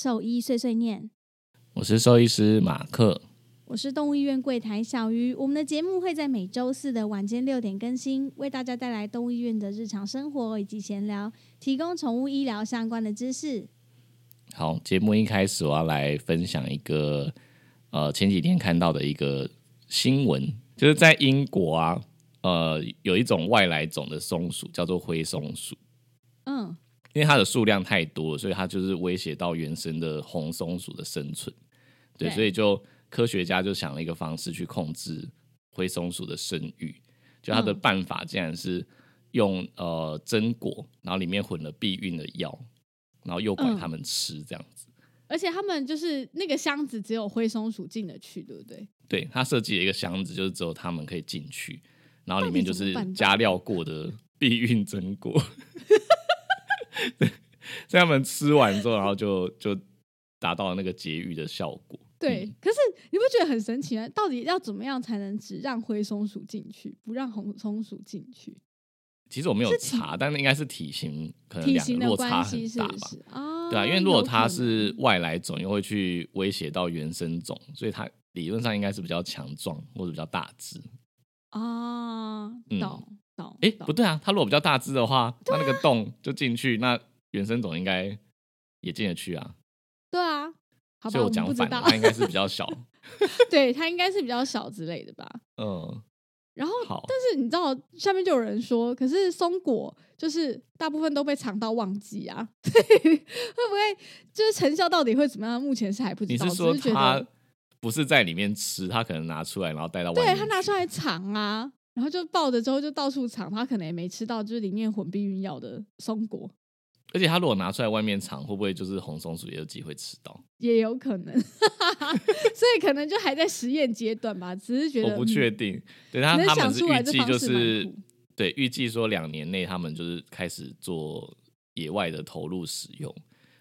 兽医碎碎念，我是兽医师马克。我是动物医院柜台小鱼。我们的节目会在每周四的晚间六点更新，为大家带来动物医院的日常生活以及闲聊，提供宠物医疗相关的知识。好，节目一开始我要来分享一个呃前几天看到的一个新闻，就是在英国啊，呃有一种外来种的松鼠叫做灰松鼠，嗯，因为它的数量太多了，所以它就是威胁到原生的红松鼠的生存。对，对所以就科学家就想了一个方式去控制灰松鼠的生育，就它的嗯办法竟然是用呃榛果，然后里面混了避孕的药，然后诱拐嗯它们吃这样子。而且他们就是那个箱子只有灰松鼠进得去，对不对？对他设计了一个箱子，就是只有他们可以进去，然后里面就是加料过的 避孕榛果。对，所以他们吃完之后，然后就就达到那个节育的效果。对，嗯可是你不觉得很神奇吗？到底要怎么样才能只让灰松鼠进去，不让红松鼠进去？其实我没有查，但是应该是体型可能体两个型的关落差很系是大吧。啊？对啊，因为如果它是外来种，又会去威胁到原生种，所以它理论上应该是比较强壮或者比较大只。啊，嗯懂懂。哎，懂不对啊，它如果比较大只的话，那那个洞就进去，那原生种应该也进得去啊。对啊，好吧，所以我讲反了，，它应该是比较小。对，它应该是比较小之类的吧。嗯，然后，好，但是你知道，下面就有人说，可是松果就是大部分都被藏到忘记啊，会不会就是成效到底会怎么样？目前是还不知道，你是说它不是在里面吃，它可能拿出来然后带到外面？对他拿出来藏啊，然后就抱着之后就到处尝，他可能也没吃到就是里面混避孕药的松果，而且他如果拿出来外面尝，会不会就是红松鼠也有机会吃到？也有可能，所以可能就还在实验阶段吧，只是觉得我不确嗯定。对，他们是想出来预计就是对预计说两年内他们就是开始做野外的投入使用，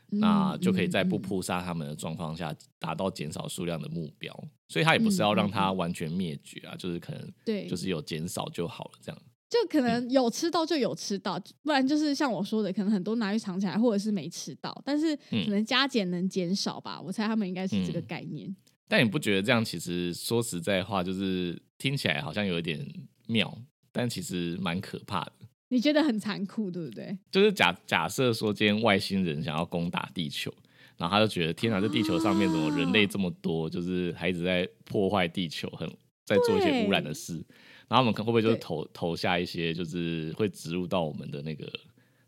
那嗯就可以在不扑杀它们的状况下，达到减少数量的目标。所以它也不是要让它完全灭绝啊，就是可能对，就是有减少就好了，这样。就可能有吃到就有吃到，不然就是像我说的，可能很多拿去藏起来，或者是没吃到，但是嗯可能加减能减少吧。我猜他们应该是这个嗯概念。但你不觉得这样其实说实在话，就是听起来好像有一点妙，但其实蛮可怕的。你觉得很残酷，对不对？就是假假设说今天外星人想要攻打地球，然后他就觉得天哪，这地球上面怎么人类这么多，就是还一直在破坏地球，很在做一些污染的事。然后我们可会不会就是投投下一些就是会植入到我们的那个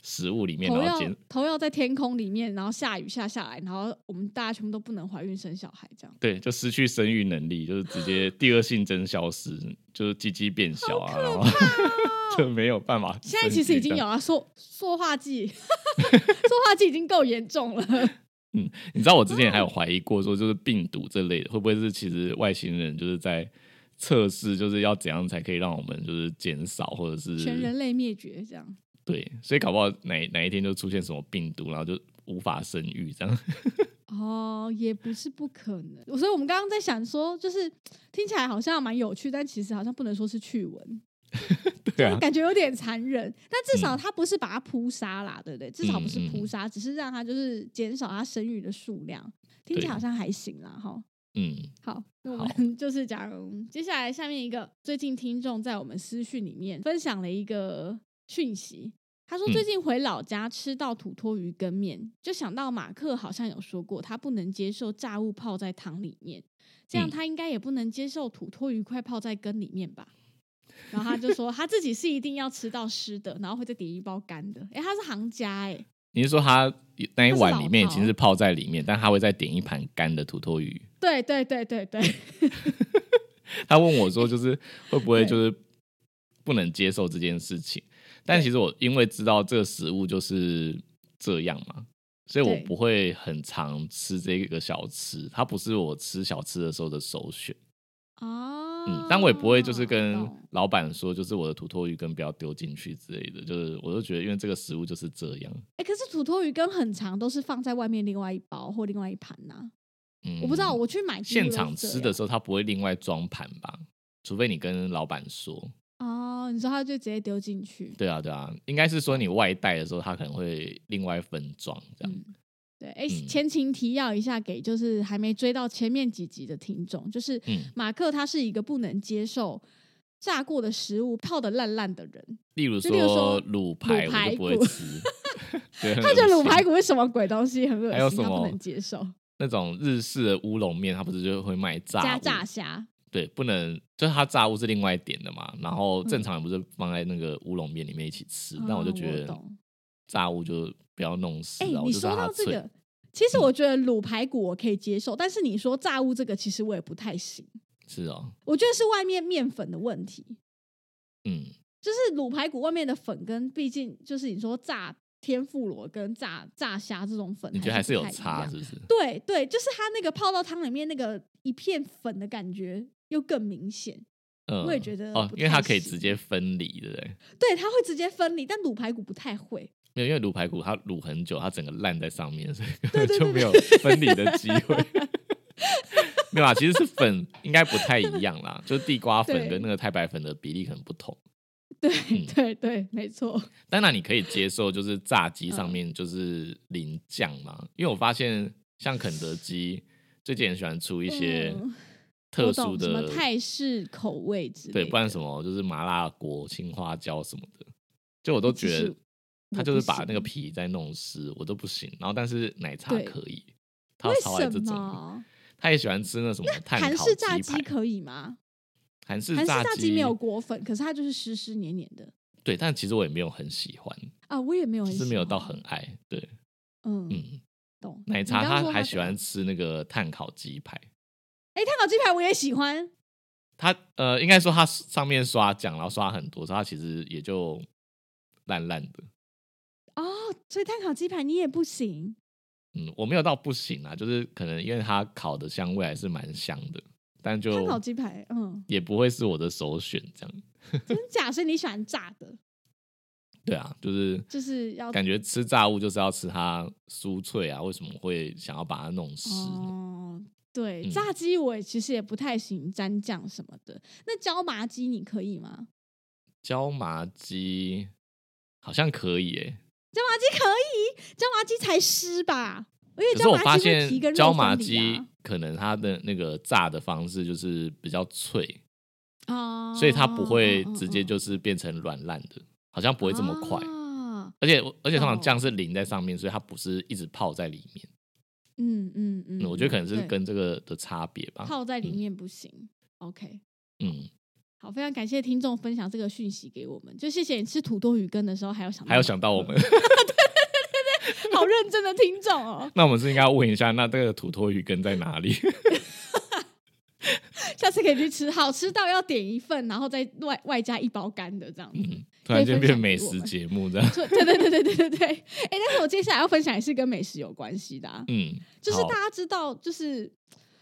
食物里面，然后减头要在天空里面，然后下雨下下来，然后我们大家全部都不能怀孕生小孩，这样。对，就失去生育能力，就是直接第二性征消失，就是鸡鸡变小啊，然后 就没有办法。现在其实已经有啊，塑塑化剂，塑化剂已经够严重了。嗯你知道我之前还有怀疑过，说就是病毒这类的，会不会是其实外星人就是在测试，就是要怎样才可以让我们就是减少，或者是全人类灭绝这样。对，所以搞不好哪哪一天就出现什么病毒，然后就无法生育这样。哦，也不是不可能。所以我们刚刚在想说，就是听起来好像蛮有趣，但其实好像不能说是趣闻，对啊，感觉有点残忍。但至少嗯他不是把它扑杀啦，对不对？至少不是扑杀，只是让它就是减少它生育的数量。听起来好像还行啦，哈。嗯，好，那我好们 就是讲接下来下面一个，最近听众在我们私讯里面分享了一个讯息，他说嗯最近回老家吃到土托鱼羹面，就想到马克好像有说过，他不能接受炸物泡在汤里面，这样嗯他应该也不能接受土托鱼块泡在羹里面吧。然后他就说他自己是一定要吃到湿的，然后会再点一包干的。哎，他是行家哎，你是说他那一碗里面已饕经是泡在里面，但他会再点一盘干的土托鱼？对对对对对，他问我说，就是会不会就是不能接受这件事情？但其实我因为知道这个食物就是这样嘛，所以我不会很常吃这个小吃，它不是我吃小吃的时候的首选。哦，嗯，但我也不会就是跟老板说，就是我的土托鱼羹不要丢进去之类的，就是我就觉得，因为这个食物就是这样。哎、可是土托鱼羹很长，都是放在外面另外一包或另外一盘呐、嗯，我不知道，我去买现场吃的时候，他不会另外装盘吧？除非你跟老板说。哦，你说他就直接丢进去，对啊，对啊，应该是说你外带的时候，他可能会另外分装这样。嗯，对，哎、嗯前情提要一下，给就是还没追到前面几集的听众，就是嗯马克他是一个不能接受炸过的食物泡的烂烂的人，例如说卤排，骨不会骨吃。他觉得卤排骨是什么鬼东西，很恶心，他不能接受。那种日式的乌龙面，他不是就会卖炸加炸虾，对，不能就是它炸物是另外一点的嘛，然后嗯正常人不是放在那个乌龙面里面一起吃，但我就觉得炸物就不要弄死哎、你。说到这个，其实我觉得卤排骨我可以接受，但是你说炸物这个，其实我也不太行。是哦，我觉得是外面面粉的问题，嗯，就是卤排骨外面的粉跟毕竟就是你说炸天妇罗跟炸炸虾这种粉，你觉得还是有差是不是？对对，就是它那个泡到汤里面那个一片粉的感觉又更明显。嗯，我也觉得哦，因为它可以直接分离，对不对？对，它会直接分离，但卤排骨不太会。没有，因为卤排骨它卤很久，它整个烂在上面，所以 就没有分离的机会。没有啊，其实是粉应该不太一样啦，就是地瓜粉跟那个太白粉的比例可能不同。对、嗯对对，没错。当然，你可以接受，就是炸鸡嗯上面就是淋酱嘛，因为我发现像肯德基最近很喜欢出一些嗯特殊的、什么泰式口味之类的对，不然什么就是麻辣锅、青花椒什么的，就我都觉得他就是把那个皮再弄湿，我都不行。然后但是奶茶可以，他为超爱这什种，么？他也喜欢吃那什么碳韩烤式炸鸡可以吗？韩式炸鸡鸡没有裹粉，可是它就是湿湿黏黏的对，但其实我也没有很喜欢，啊，我也没有很喜只是没有到很爱。对，嗯嗯，懂。奶茶他还喜欢吃那个碳烤鸡排。哎，碳烤鸡排我也喜欢，他呃，应该说他上面刷酱，然后刷很多，所以它其实也就烂烂的。哦，所以碳烤鸡排你也不行嗯，我没有到不行啊，就是可能因为它烤的香味还是蛮香的，但就碳烤鸡排，嗯，也不会是我的首选这样。真假？所以你喜欢炸的，对啊，就是就是要感觉吃炸物就是要吃它酥脆啊，为什么会想要把它弄湿？哦，对，嗯炸鸡我其实也不太行，沾酱什么的。那椒麻鸡你可以吗？椒麻鸡好像可以诶、椒麻鸡可以，椒麻鸡才湿吧？因为椒麻鸡皮现跟椒麻鸡啊可能它的那个炸的方式就是比较脆，哦，所以它不会嗯直接嗯就是变成软烂的，好像不会这么快。啊而且而且通常哦酱是淋在上面，所以它不是一直泡在里面。嗯嗯嗯，嗯，我觉得可能是跟这个的差别吧。泡在里面不行。OK，嗯，好，非常感谢听众分享这个讯息给我们，就谢谢你吃土豆鱼羹的时候还有想到还有想到我们，对对对好认真的听众哦，那我们是应该要问一下，那这个土托鱼羹在哪里？下次可以去吃，好吃到要点一份，然后再外外加一包干的这样子。嗯，突然间变美食节目这样。对对对对对对对，哎、但是我接下来要分享也是跟美食有关系的、啊，嗯，就是大家知道，就是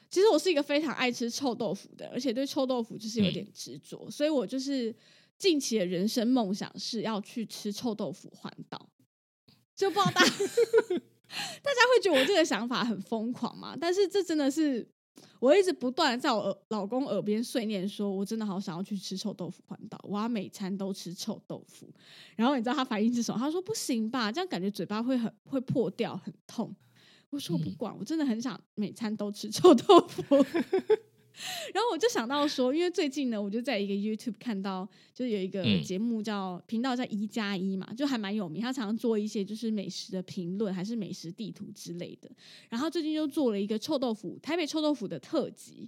其实我是一个非常爱吃臭豆腐的，而且对臭豆腐就是有点执着，所以我就是近期的人生梦想是要去吃臭豆腐环岛。就不知道大家 大家会觉得我这个想法很疯狂嘛？但是这真的是我一直不断的在我耳老公耳边碎念说，我真的好想要去吃臭豆腐环岛，我要每餐都吃臭豆腐。然后你知道他反应是什么？他说不行吧，这样感觉嘴巴会很会破掉，很痛。我说我不嗯管，我真的很想每餐都吃臭豆腐。然后我就想到说，因为最近呢，我就在一个 YouTube 看到，就是有一个嗯节目叫频道叫一加一嘛，就还蛮有名。他常常做一些就是美食的评论，还是美食地图之类的。然后最近就做了一个臭豆腐台北臭豆腐的特辑，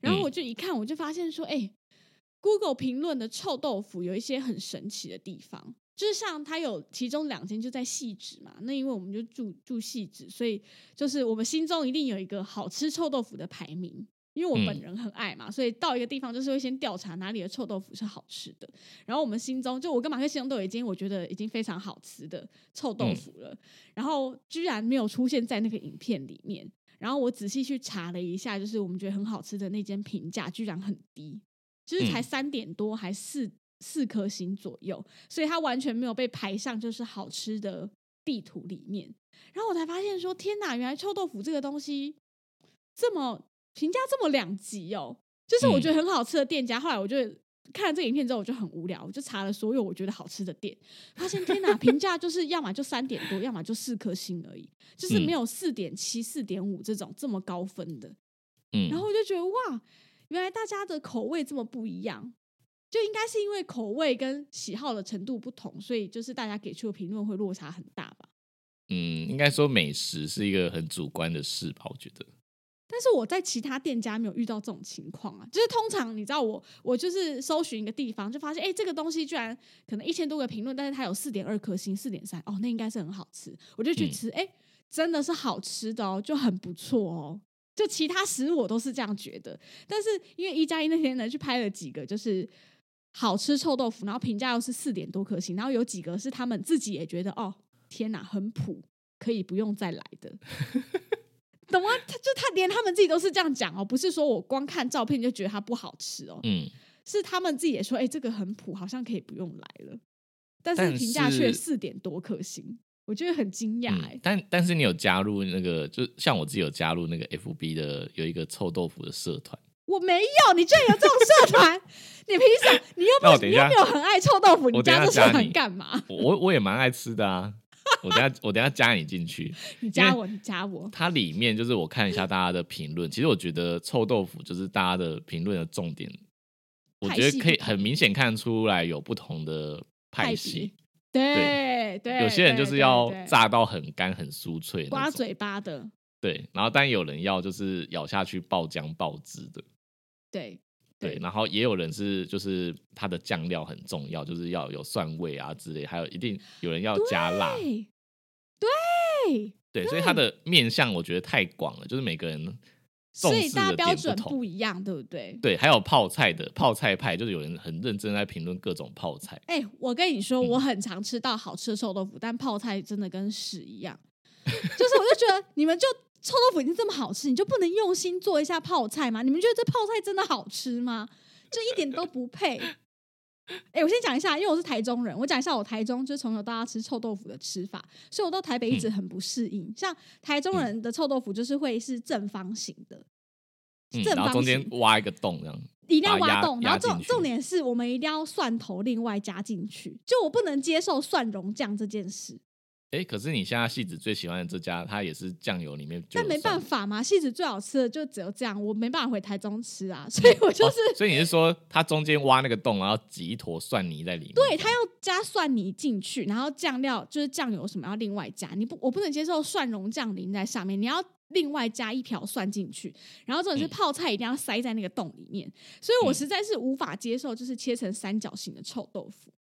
然后我就一看，我就发现说，哎、g o o g l e 评论的臭豆腐有一些很神奇的地方。就是像它有其中两间就在细致嘛，那因为我们就住住细致，所以就是我们心中一定有一个好吃臭豆腐的排名。因为我本嗯人很爱嘛，所以到一个地方就是会先调查哪里的臭豆腐是好吃的。然后我们心中就我跟马克心中都有一间我觉得已经非常好吃的臭豆腐了，然后居然没有出现在那个影片里面。然后我仔细去查了一下，就是我们觉得很好吃的那间评价居然很低，就是才嗯三点多，还四四颗星左右，所以它完全没有被排上就是好吃的地图里面。然后我才发现说，天哪，原来臭豆腐这个东西这么评价这么两极哦。就是我觉得很好吃的店家，后来我就看了这个影片之后，我就很无聊，我就查了所有我觉得好吃的店，发现天哪，评价就是要么就三点多，要么就四颗星而已，就是嗯没有四点七、四点五这种这么高分的。嗯，然后我就觉得哇，原来大家的口味这么不一样，就应该是因为口味跟喜好的程度不同，所以就是大家给出的评论会落差很大吧。嗯，应该说美食是一个很主观的事吧，我觉得。但是我在其他店家没有遇到这种情况啊，就是通常你知道我我就是搜寻一个地方，就发现哎、诶这个东西居然可能一千多个评论，但是它有四点二颗星、四点三，哦，那应该是很好吃，我就去嗯吃，哎、真的是好吃的哦，就很不错哦。就其他食物我都是这样觉得，但是因为一加一那天呢去拍了几个就是好吃臭豆腐，然后评价又是四点多颗星，然后有几个是他们自己也觉得哦天哪很普，可以不用再来的。懂吗？他就他连他们自己都是这样讲哦，不是说我光看照片就觉得它不好吃哦，嗯，是他们自己也说，哎、这个很普，好像可以不用来了。但是但评价却四点多颗星，我觉得很惊讶哎嗯。但但是你有加入那个，就像我自己有加入那个 FB 的有一个臭豆腐的社团，我没有，你居然有这种社团，你凭什么？你又不，你又没有很爱臭豆腐，你加这社团干嘛？我我我也蛮爱吃的啊。我等下我等下加你进去，你加我，你加我。它里面就是我看一下大家的评论，其实我觉得臭豆腐就是大家的评论的重点，我觉得可以很明显看出来有不同的派派系系。对对，有些人就是要炸到很干很酥脆刮嘴巴的，对，然后但有人要就是咬下去爆浆爆汁的，对对，然后也有人是就是它的酱料很重要，就是要有蒜味啊之类，还有一定有人要加辣，对对，对，所以它的面向我觉得太广了，就是每个人重所以视的大家标准不一样，对不对？对，还有泡菜的泡菜派，就是有人很认真在评论各种泡菜。哎、我跟你说，嗯我很常吃到好吃的臭豆腐，但泡菜真的跟屎一样。就是我就觉得你们就臭豆腐已经这么好吃，你就不能用心做一下泡菜吗？你们觉得这泡菜真的好吃吗？就一点都不配。哎、我先讲一下，因为我是台中人，我讲一下我台中就是从小到大吃臭豆腐的吃法，所以我到台北一直很不适应。像台中人的臭豆腐就是会是正方形的，嗯，正方然后中间挖一个洞这样。一定要挖洞，然后重重点是我们一定要蒜头另外加进去，就我不能接受蒜蓉酱这件事，哎，可是你现在戏子最喜欢的这家，它也是酱油里面就但没办法嘛，戏子最好吃的就只有这样，我没办法回台中吃啊，所以我就是、哦所以你是说它中间挖那个洞，然后挤一坨蒜泥在里面？对它要加蒜泥进去，然后酱料就是酱油什么要另外加，你不我不能接受蒜蓉酱淋在上面，你要另外加一瓢蒜进去，然后这种是嗯泡菜一定要塞在那个洞里面，所以我嗯实在是无法接受，就是切成三角形的臭豆腐。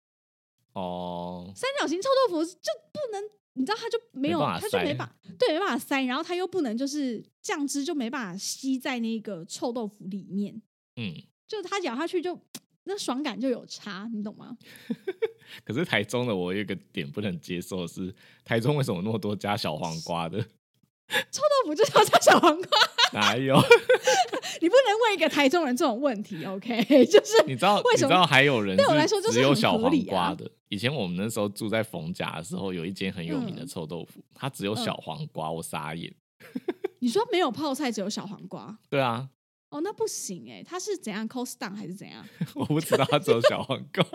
哦，三角形臭豆腐就不能，你知道它就没有，它就没法对没办法塞，然后它又不能就是酱汁就没办法吸在那个臭豆腐里面，嗯，就它咬下去就那爽感就有差，你懂吗？可是台中的我有一个点不能接受是，台中为什么那么多加小黄瓜的？臭豆腐就是要加小黄瓜，哪有？你不能问一个台中人这种问题，OK？就是你知道为什么你知道还有人对我来说就是只有小黄瓜的。以前我们那时候住在逢甲的时候，有一间很有名的嗯臭豆腐，它只有小黄瓜，我傻眼。你说没有泡菜，只有小黄瓜。对啊，哦，那不行哎、它是怎样 cost down 还是怎样？我不知道它只有小黄瓜。哦，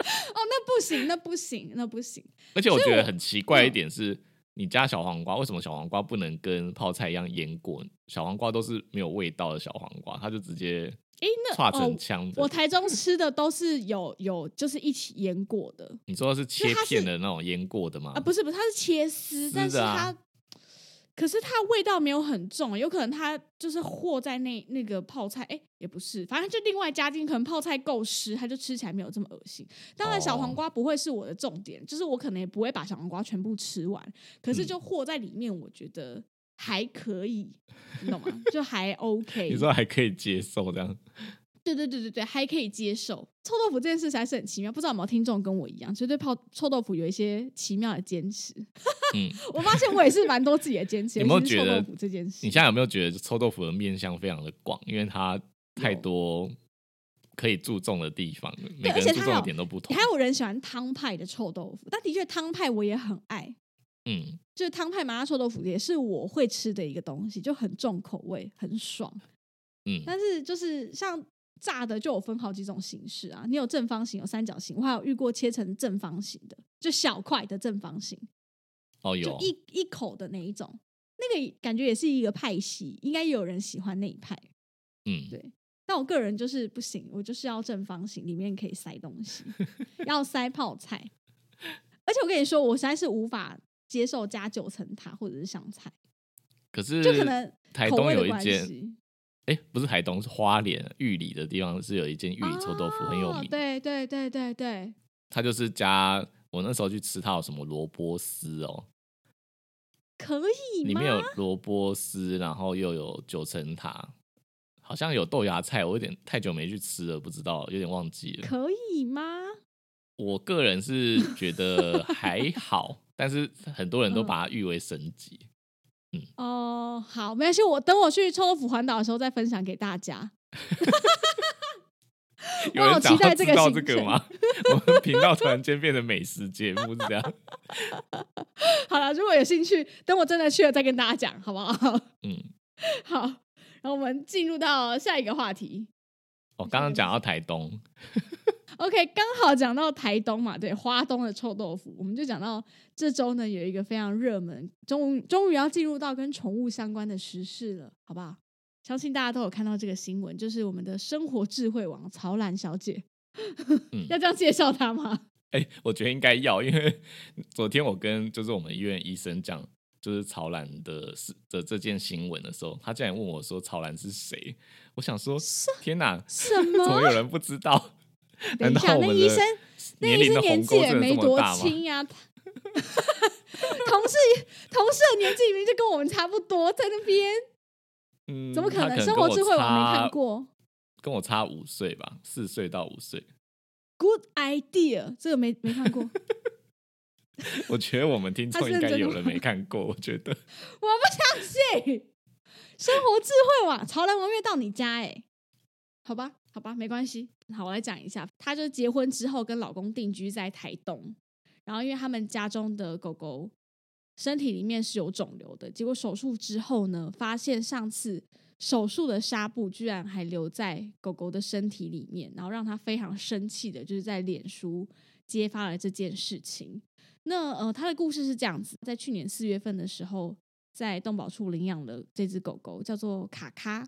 那不行，那不行，那不行。而且我觉得很奇怪一嗯点是，你加小黄瓜，为什么小黄瓜不能跟泡菜一样腌过？小黄瓜都是没有味道的小黄瓜，它就直接诶，那串哦成枪的。我台中吃的都是有有就是一起腌过的你说的是切片的那种腌过的吗？啊，不是不是，它是切丝，丝但是它，可是它味道没有很重，有可能它就是和在那那个泡菜，哎、也不是，反正就另外加进，可能泡菜够湿，它就吃起来没有这么恶心。当然，小哦黄瓜不会是我的重点，就是我可能也不会把小黄瓜全部吃完，可是嗯就和在里面，我觉得还可以，你懂吗？就还 OK。你说还可以接受这样？对对对对对，还可以接受。臭豆腐这件事实在是很奇妙，不知道有没有听众跟我一样，就对泡臭豆腐有一些奇妙的坚持。嗯，我发现我也是蛮多自己的坚持，有没有觉得臭豆腐这件事？你现在有没有觉得臭豆腐的面向非常的广？因为它太多可以注重的地方，每对个人注重点都不同还。有人喜欢汤派的臭豆腐，但的确汤派我也很爱，嗯，就是汤派麻辣臭豆腐也是我会吃的一个东西，就很重口味，很爽。嗯但是就是像炸的就有分好几种形式啊，你有正方形，有三角形，我还有遇过切成正方形的，就小块的正方形，哦，有。就一一口的那一种，那个感觉也是一个派系，应该有人喜欢那一派。嗯，对，但我个人就是不行，我就是要正方形，里面可以塞东西，要塞泡菜。而且我跟你说，我实在是无法接受加九层塔或者是香菜，可是就可能台东有一间，系。哎，不是台东，是花莲玉里的地方是有一间玉里臭豆腐很有哦名，对对对对对，它就是加我那时候去吃，它有什么萝卜丝哦，可以吗？里面有萝卜丝，然后又有九层塔，好像有豆芽菜，我有点太久没去吃了，不知道，有点忘记了。可以吗？我个人是觉得还好，但是很多人都嗯把它誉为神级。哦，好，没关系，我等我去臭豆腐环岛的时候再分享给大家。有人期待这个知道行程这个吗？我们频道突然间变成美食节目是这样。好了，如果有兴趣，等我真的去了再跟大家讲，好不好？嗯，好，然后我们进入到下一个话题。我刚刚讲到台东，OK，刚好讲到台东嘛，对，花东的臭豆腐，我们就讲到这周呢有一个非常热门，终于终于要进入到跟宠物相关的时事了，好不好？相信大家都有看到这个新闻，就是我们的生活智慧王曹兰小姐，嗯 要这样介绍她吗？哎、我觉得应该要，因为昨天我跟就是我们医院医生讲，就是曹兰的事的这件新闻的时候，他竟然问我说曹兰是谁？我想说，天哪，什么 怎么么？有人不知道？等一下，那医生那医生年纪也没多？轻呀、他 同事同事的年纪明明就跟我们差不多，在那边嗯，怎么可能？生活智慧我没看，过跟我差五岁吧，四岁到五岁。，Good idea，这个没没看过，我我觉得我们听他众应该有人没看过，我觉得。我不相信。生活智慧网，潮男文月到你家哎、好吧，好吧，没关系。好，我来讲一下，她就是结婚之后跟老公定居在台东，然后因为他们家中的狗狗身体里面是有肿瘤的，结果手术之后呢，发现上次手术的纱布居然还留在狗狗的身体里面，然后让她非常生气的，就是在脸书揭发了这件事情。那呃，她的故事是这样子，在去年四月份的时候，在动保处领养了这只狗狗，叫做卡卡。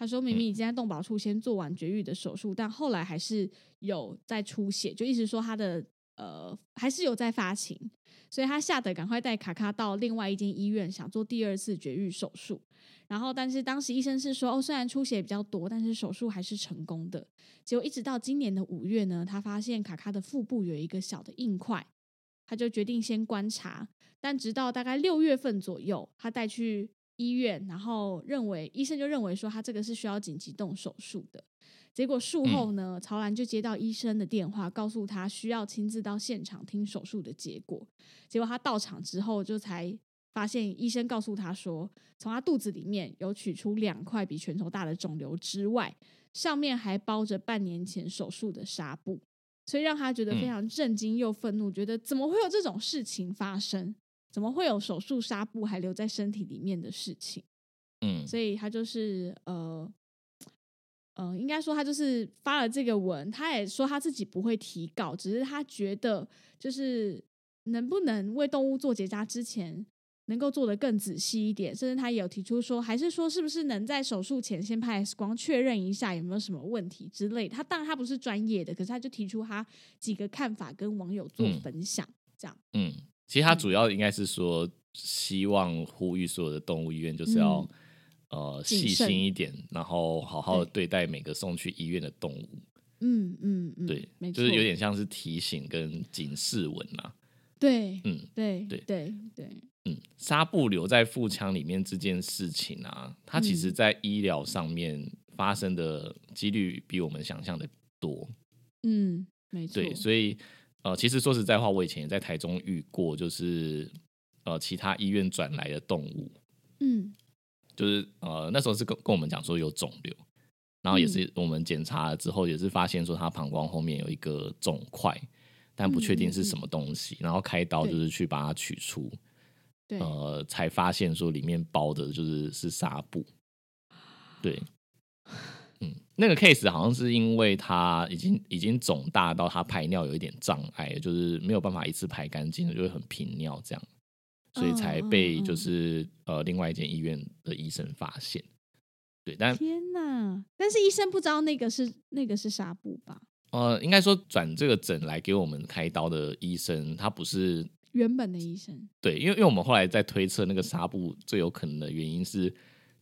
他说明明已经在动保处先做完绝育的手术，但后来还是有在出血，就一直说他的呃还是有在发情，所以他吓得赶快带卡卡到另外一间医院，想做第二次绝育手术。然后，但是当时医生是说，哦，虽然出血比较多，但是手术还是成功的。结果一直到今年的五月呢，他发现卡卡的腹部有一个小的硬块，他就决定先观察。但直到大概六月份左右，他带去医院，然后认为医生就认为说他这个是需要紧急动手术的。结果术后呢，曹兰就接到医生的电话，告诉他需要亲自到现场听手术的结果。结果他到场之后，就才发现医生告诉他说，从他肚子里面有取出两块比拳头大的肿瘤之外，上面还包着半年前手术的纱布，所以让他觉得非嗯常震惊又愤怒，觉得怎么会有这种事情发生？怎么会有手术纱布还留在身体里面的事情？嗯所以他就是呃呃，应该说他就是发了这个文，他也说他自己不会提告，只是他觉得就是能不能为动物做结扎之前。能够做得更仔细一点，甚至他也有提出说，还是说是不是能在手术前先拍 X 光确认一下有没有什么问题之类的。他当然他不是专业的，可是他就提出他几个看法跟网友做嗯分享，这样。嗯，其实它主要应该是说，希望呼吁所有的动物医院就是要、呃细心一点，然后好好的对。对待每个送去医院的动物。嗯嗯嗯，对，就是有点像是提醒跟警示文啊。对，嗯对对对对，嗯，纱布留在腹腔里面这件事情啊，它其实嗯。在医疗上面发生的几率比我们想象的多。嗯，没错，对，所以呃，其实说实在话，我以前也在台中遇过，就是呃其他医院转来的动物，嗯。就是呃那时候是跟跟我们讲说有肿瘤，然后也嗯。是我们检查了之后，也是发现说他膀胱后面有一个肿块，但不确定是什么东西，然后开刀就是去把它取出，对，呃，才发现说里面包的就是是纱布。对，嗯，那个 case 好像是因为它已经已经肿大到它排尿有一点障碍，就是没有办法一次排干净，就会很频尿这样，所以才被就是呃另外一间医院的医生发现。对，但天哪！但是医生不知道那个是那个是纱布吧？呃，应该说转这个诊来给我们开刀的医生，他不是原本的医生。对，因为因为我们后来在推测那个纱布最有可能的原因是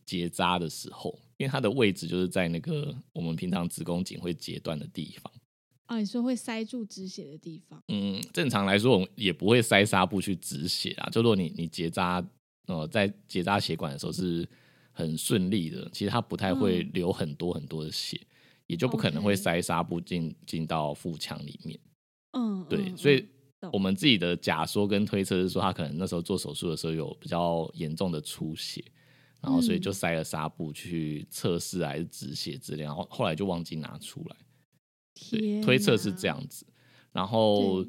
结扎的时候，因为它的位置就是在那个我们平常子宫颈会截断的地方。啊，你说会塞住止血的地方？嗯，正常来说我们也不会塞纱布去止血啊。就如果你你结扎，呃，在结扎血管的时候是很顺利的，其实它不太会流很多很多的血。也就不可能会塞纱布进进到腹腔里面，嗯，对，所以我们自己的假说跟推测是说，他可能那时候做手术的时候有比较严重的出血，然后所以就塞了纱布去测试还是止血之类，然后后来就忘记拿出来，对，推测是这样子。然后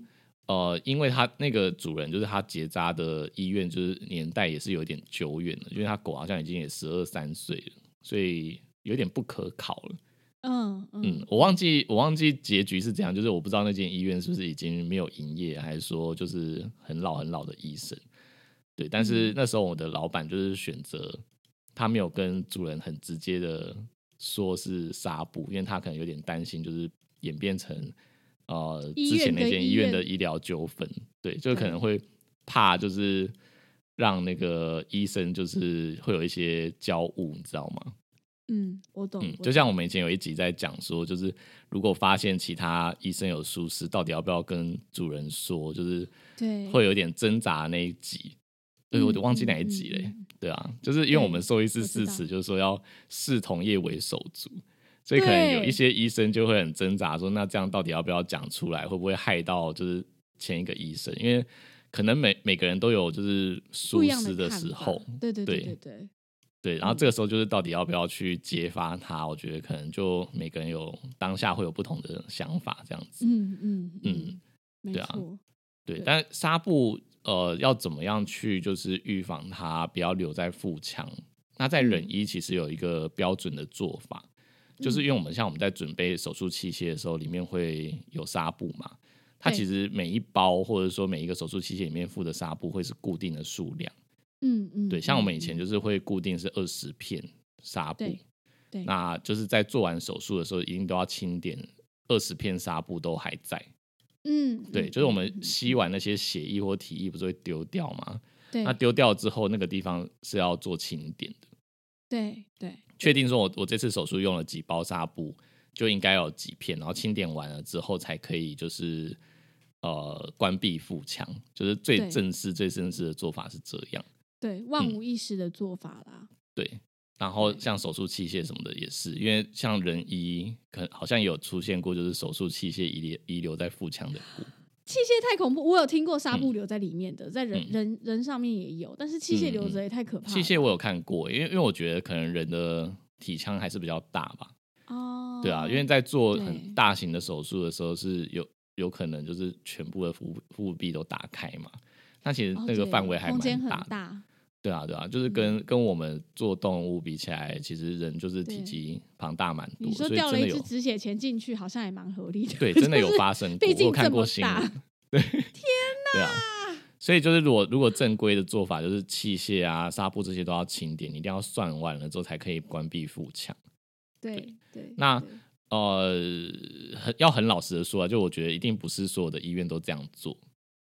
呃，因为他那个主人就是他结扎的医院，就是年代也是有点久远了，因为他狗好像已经也十二三岁了，所以有点不可考了。嗯嗯，我忘记我忘记结局是怎样，就是我不知道那间医院是不是已经没有营业，还是说就是很老很老的医生。对，但是那时候我的老板就是选择他没有跟主人很直接的说是纱布，因为他可能有点担心，就是演变成呃之前那间医院的医疗纠纷。对，就可能会怕就是让那个医生就是会有一些交恶，你知道吗？嗯，我懂。嗯，就像我们以前有一集在讲说，就是如果发现其他医生有疏失，到底要不要跟主人说？就是对，会有点挣扎那一集。对，我就忘记哪一集嘞。对啊，就是因为我们兽医师誓词，就是说要视同业为手足，所以可能有一些医生就会很挣扎，说那这样到底要不要讲出来？会不会害到就是前一个医生？因为可能每每个人都有就是疏失的时候。对对对对对。对，然后这个时候就是到底要不要去揭发他？我觉得可能就每个人有当下会有不同的想法，这样子。嗯嗯嗯，对啊，对。但纱布呃要怎么样去就是预防它不要留在腹腔？那在忍医其实有一个标准的做法，就是因为我们像我们在准备手术器械的时候，里面会有纱布嘛，它其实每一包或者说每一个手术器械里面附的纱布会是固定的数量。嗯嗯，对，像我们以前就是会固定是二十片纱布，对，那就是在做完手术的时候，一定都要清点二十片纱布都还在。嗯，对，就是我们吸完那些血液或体液，不是会丢掉吗？对，那丢掉之后，那个地方是要做清点的。对对，确定说我我这次手术用了几包纱布，就应该有几片，然后清点完了之后，才可以就是呃关闭腹腔，就是最正式、最正式的做法是这样。对，万无一失的做法啦。对，然后像手术器械什么的也是，因为像人医，可好像有出现过，就是手术器械遗留遗留在腹腔的。器械太恐怖，我有听过纱布留在里面的，在人人人上面也有，但是器械留着也太可怕。器械我有看过，因为因为我觉得可能人的体腔还是比较大吧。哦，对啊，因为在做很大型的手术的时候，是有有可能就是全部的腹腹壁都打开嘛，那其实那个范围还蛮大。对啊，对啊，就是跟跟我们做动物比起来，其实人就是体积庞大蛮多。你说掉了一只止血钳进去，好像也蛮合理的。对，真的有发生过，我看过新闻。对，天哪！对啊，所以就是如果如果正规的做法，就是器械啊、纱布这些都要清点，你一定要算完了之后才可以关闭腹腔。对对。那呃，要很老实的说啊，就我觉得一定不是所有的医院都这样做。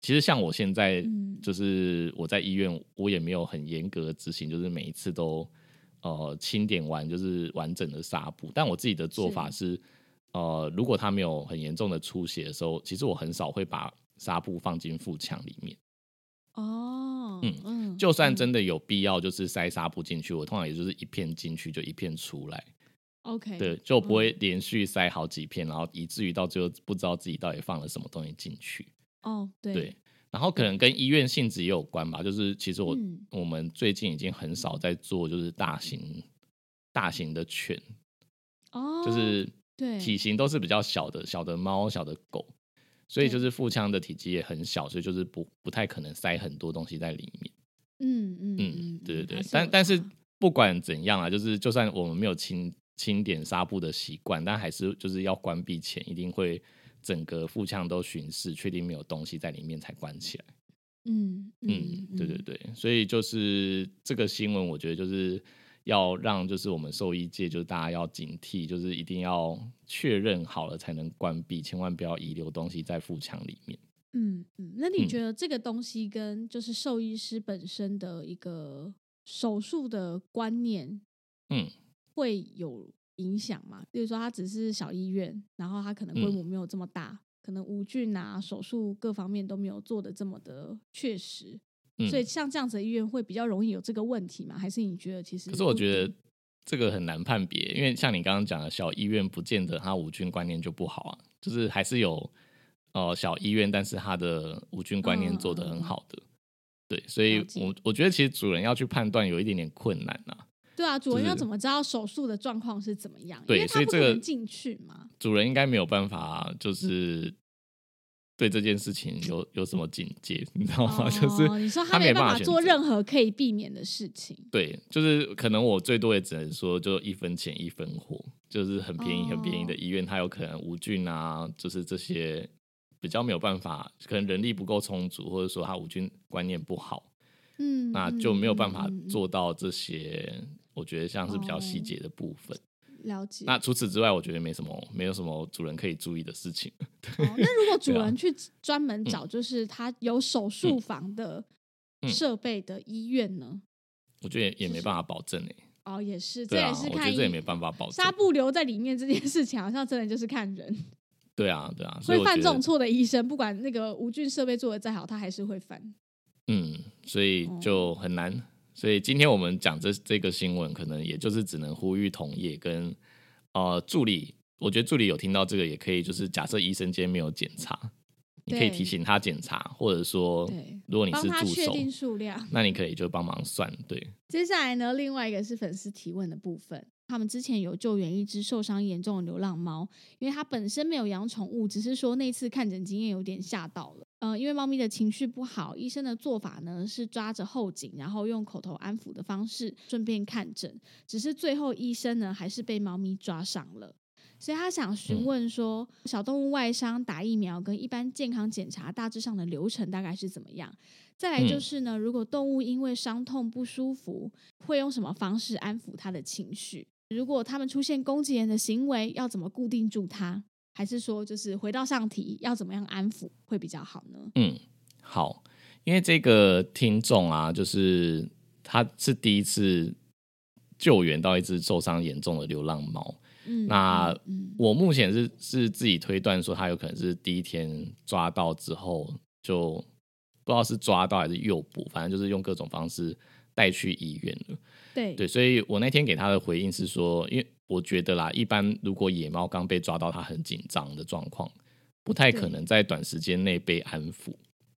其实像我现在，就是我在医院，我也没有很严格的执行，就是每一次都呃清点完就是完整的纱布。但我自己的做法是，呃，如果他没有很严重的出血的时候，其实我很少会把纱布放进腹腔里面。哦，嗯嗯，就算真的有必要，就是塞纱布进去，我通常也就是一片进去就一片出来。OK，对，就不会连续塞好几片，然后以至于到最后不知道自己到底放了什么东西进去。哦，对，然后可能跟医院性质也有关吧。就是其实我我们最近已经很少在做，就是大型大型的犬，哦，就是对体型都是比较小的小的猫、小的狗，所以就是腹腔的体积也很小，所以就是不不太可能塞很多东西在里面。嗯嗯嗯，对对对。但但是不管怎样啊，就是就算我们没有清清点纱布的习惯，但还是就是要关闭前一定会整个腹腔都巡视，确定没有东西在里面才关起来。嗯嗯，对对对，所以就是这个新闻，我觉得就是要让就是我们兽医界就是大家要警惕，就是一定要确认好了才能关闭，千万不要遗留东西在腹腔里面。嗯嗯，那你觉得这个东西跟就是兽医师本身的一个手术的观念，嗯，会有影响嘛？比如说，他只是小医院，然后他可能规模没有这么大。可能无菌啊，手术各方面都没有做的这么的确实，所以像这样子的医院会比较容易有这个问题吗？还是你觉得其实？可是我觉得这个很难判别，因为像你刚刚讲的小医院，不见得它无菌观念就不好啊，就是还是有呃小医院，但是它的无菌观念做得很好的，对，所以我我觉得其实主人要去判断有一点点困难啊。对啊，主人要怎么知道手术的状况是怎么样？对，所以这个进去嘛，主人应该没有办法，就是对这件事情有有什么警戒，你知道吗？就是你说他没办法做任何可以避免的事情。对，就是可能我最多也只能说，就一分钱一分货，就是很便宜很便宜的医院，它有可能无菌啊，就是这些比较没有办法，可能人力不够充足，或者说他无菌观念不好，嗯，那就没有办法做到这些。我觉得像是比较细节的部分，了解。那除此之外，我觉得没什么，没有什么主人可以注意的事情。那如果主人去专门找，就是他有手术房的设备的医院呢？我觉得也也没办法保证诶。哦，也是，这也是看，这也没办法保证。纱布留在里面这件事情，好像真的就是看人。对啊，对啊，会犯这种错的医生，不管那个无菌设备做的再好，他还是会犯。嗯，所以就很难。所以今天我们讲这这个新闻，可能也就是只能呼吁同业跟呃助理。我觉得助理有听到这个，也可以就是假设医生今天没有检查，你可以提醒他检查，或者说，如果你是助手，数量，那你可以就帮忙算。对，接下来呢，另外一个是粉丝提问的部分。他们之前有救援一只受伤严重的流浪猫，因为它本身没有养宠物，只是说那次看诊经验有点吓到了。嗯，因为猫咪的情绪不好，医生的做法呢是抓着后颈，然后用口头安抚的方式顺便看诊。只是最后医生呢还是被猫咪抓伤了，所以他想询问说，小动物外伤打疫苗跟一般健康检查大致上的流程大概是怎么样？再来就是呢，如果动物因为伤痛不舒服，会用什么方式安抚它的情绪？如果它们出现攻击人的行为，要怎么固定住它？还是说，就是回到上题，要怎么样安抚会比较好呢？嗯，好，因为这个听众啊，就是他是第一次救援到一只受伤严重的流浪猫。嗯，那我目前是是自己推断说，他有可能是第一天抓到之后，就不知道是抓到还是诱捕，反正就是用各种方式带去医院了。对对，所以我那天给他的回应是说，因为我觉得啦，一般如果野猫刚被抓到，它很紧张的状况，不太可能在短时间内被安抚。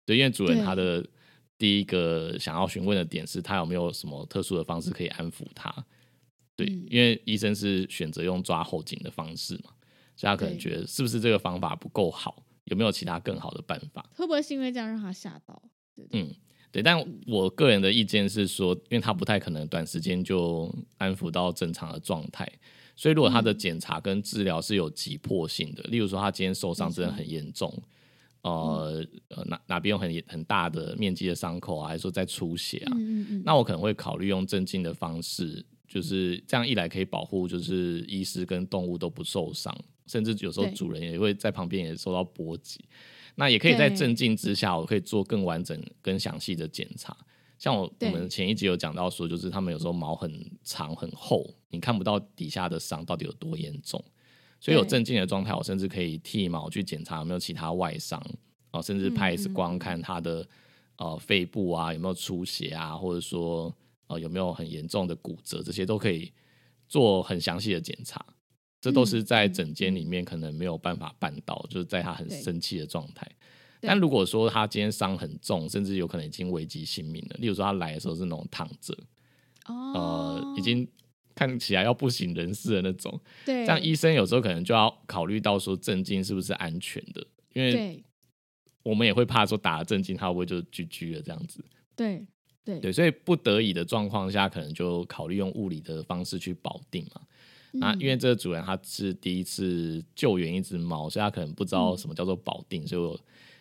对，因为主人他的第一个想要询问的点是他有没有什么特殊的方式可以安抚他。对，因为医生是选择用抓后颈的方式嘛，所以他可能觉得是不是这个方法不够好，有没有其他更好的办法？会不会是因为这样让他吓到？嗯。对，但我个人的意见是说，因为他不太可能短时间就安抚到正常的状态，所以如果他的检查跟治疗是有急迫性的，例如说他今天受伤真的很严重，呃呃哪哪边有很很大的面积的伤口啊，还是说在出血啊，那我可能会考虑用镇静的方式，就是这样一来可以保护就是医师跟动物都不受伤，甚至有时候主人也会在旁边也受到波及。那也可以在镇静之下，我可以做更完整、更详细的检查。像我我们前一集有讲到说，就是他们有时候毛很长很厚，你看不到底下的伤到底有多严重。所以有镇静的状态，我甚至可以剃毛去检查有没有其他外伤哦，甚至拍 X 光看它的呃肺部啊有没有出血啊，或者说呃有没有很严重的骨折，这些都可以做很详细的检查。这都是在诊间里面可能没有办法办到，就是在他很生气的状态。但如果说他今天伤很重，甚至有可能已经危及性命了，例如说他来的时候是那种躺着，呃，已经看起来要不省人事的那种，对，这样医生有时候可能就要考虑到说镇静是不是安全的，因为我们也会怕说打了镇静他会不会就拒拒了这样子。对对。对，所以不得已的状况下，可能就考虑用物理的方式去保定嘛。那因为这个主人他是第一次救援一只猫，所以他可能不知道什么叫做保定，所以我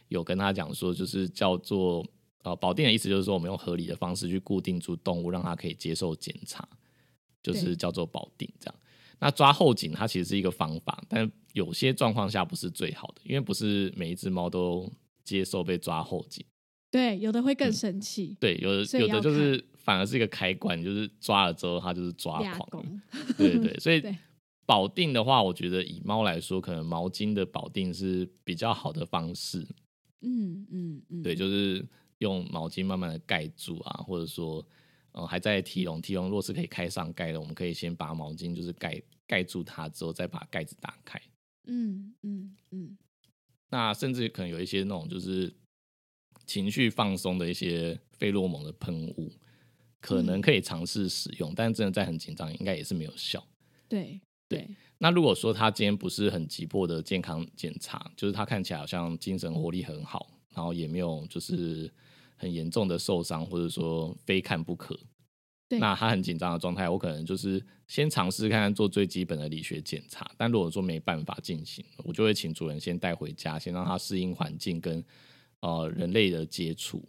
有跟他讲说，就是叫做呃保定的意思，就是说我们用合理的方式去固定住动物，让它可以接受检查，就是叫做保定这样。那抓后颈它其实是一个方法，但有些状况下不是最好的，因为不是每一只猫都接受被抓后颈。对，有的会更生气。对，有的有的就是反而是一个开关，就是抓了之后它就是抓狂。对对对，所以 保定的话，我觉得以猫来说，可能毛巾的保定是比较好的方式。嗯嗯嗯，对，就是用毛巾慢慢的盖住啊，或者说，呃，还在提笼，提笼若是可以开上盖的，我们可以先把毛巾就是盖盖住它，之后再把盖子打开。嗯嗯嗯。那甚至可能有一些那种就是情绪放松的一些费洛蒙的喷雾，可能可以尝试使用，但真的在很紧张，应该也是没有效。对对。那如果说他今天不是很急迫的健康检查，就是他看起来好像精神活力很好，然后也没有就是很严重的受伤，或者说非看不可。那他很紧张的状态，我可能就是先尝试看看做最基本的理学检查。但如果说没办法进行，我就会请主人先带回家，先让他适应环境跟呃人类的接触。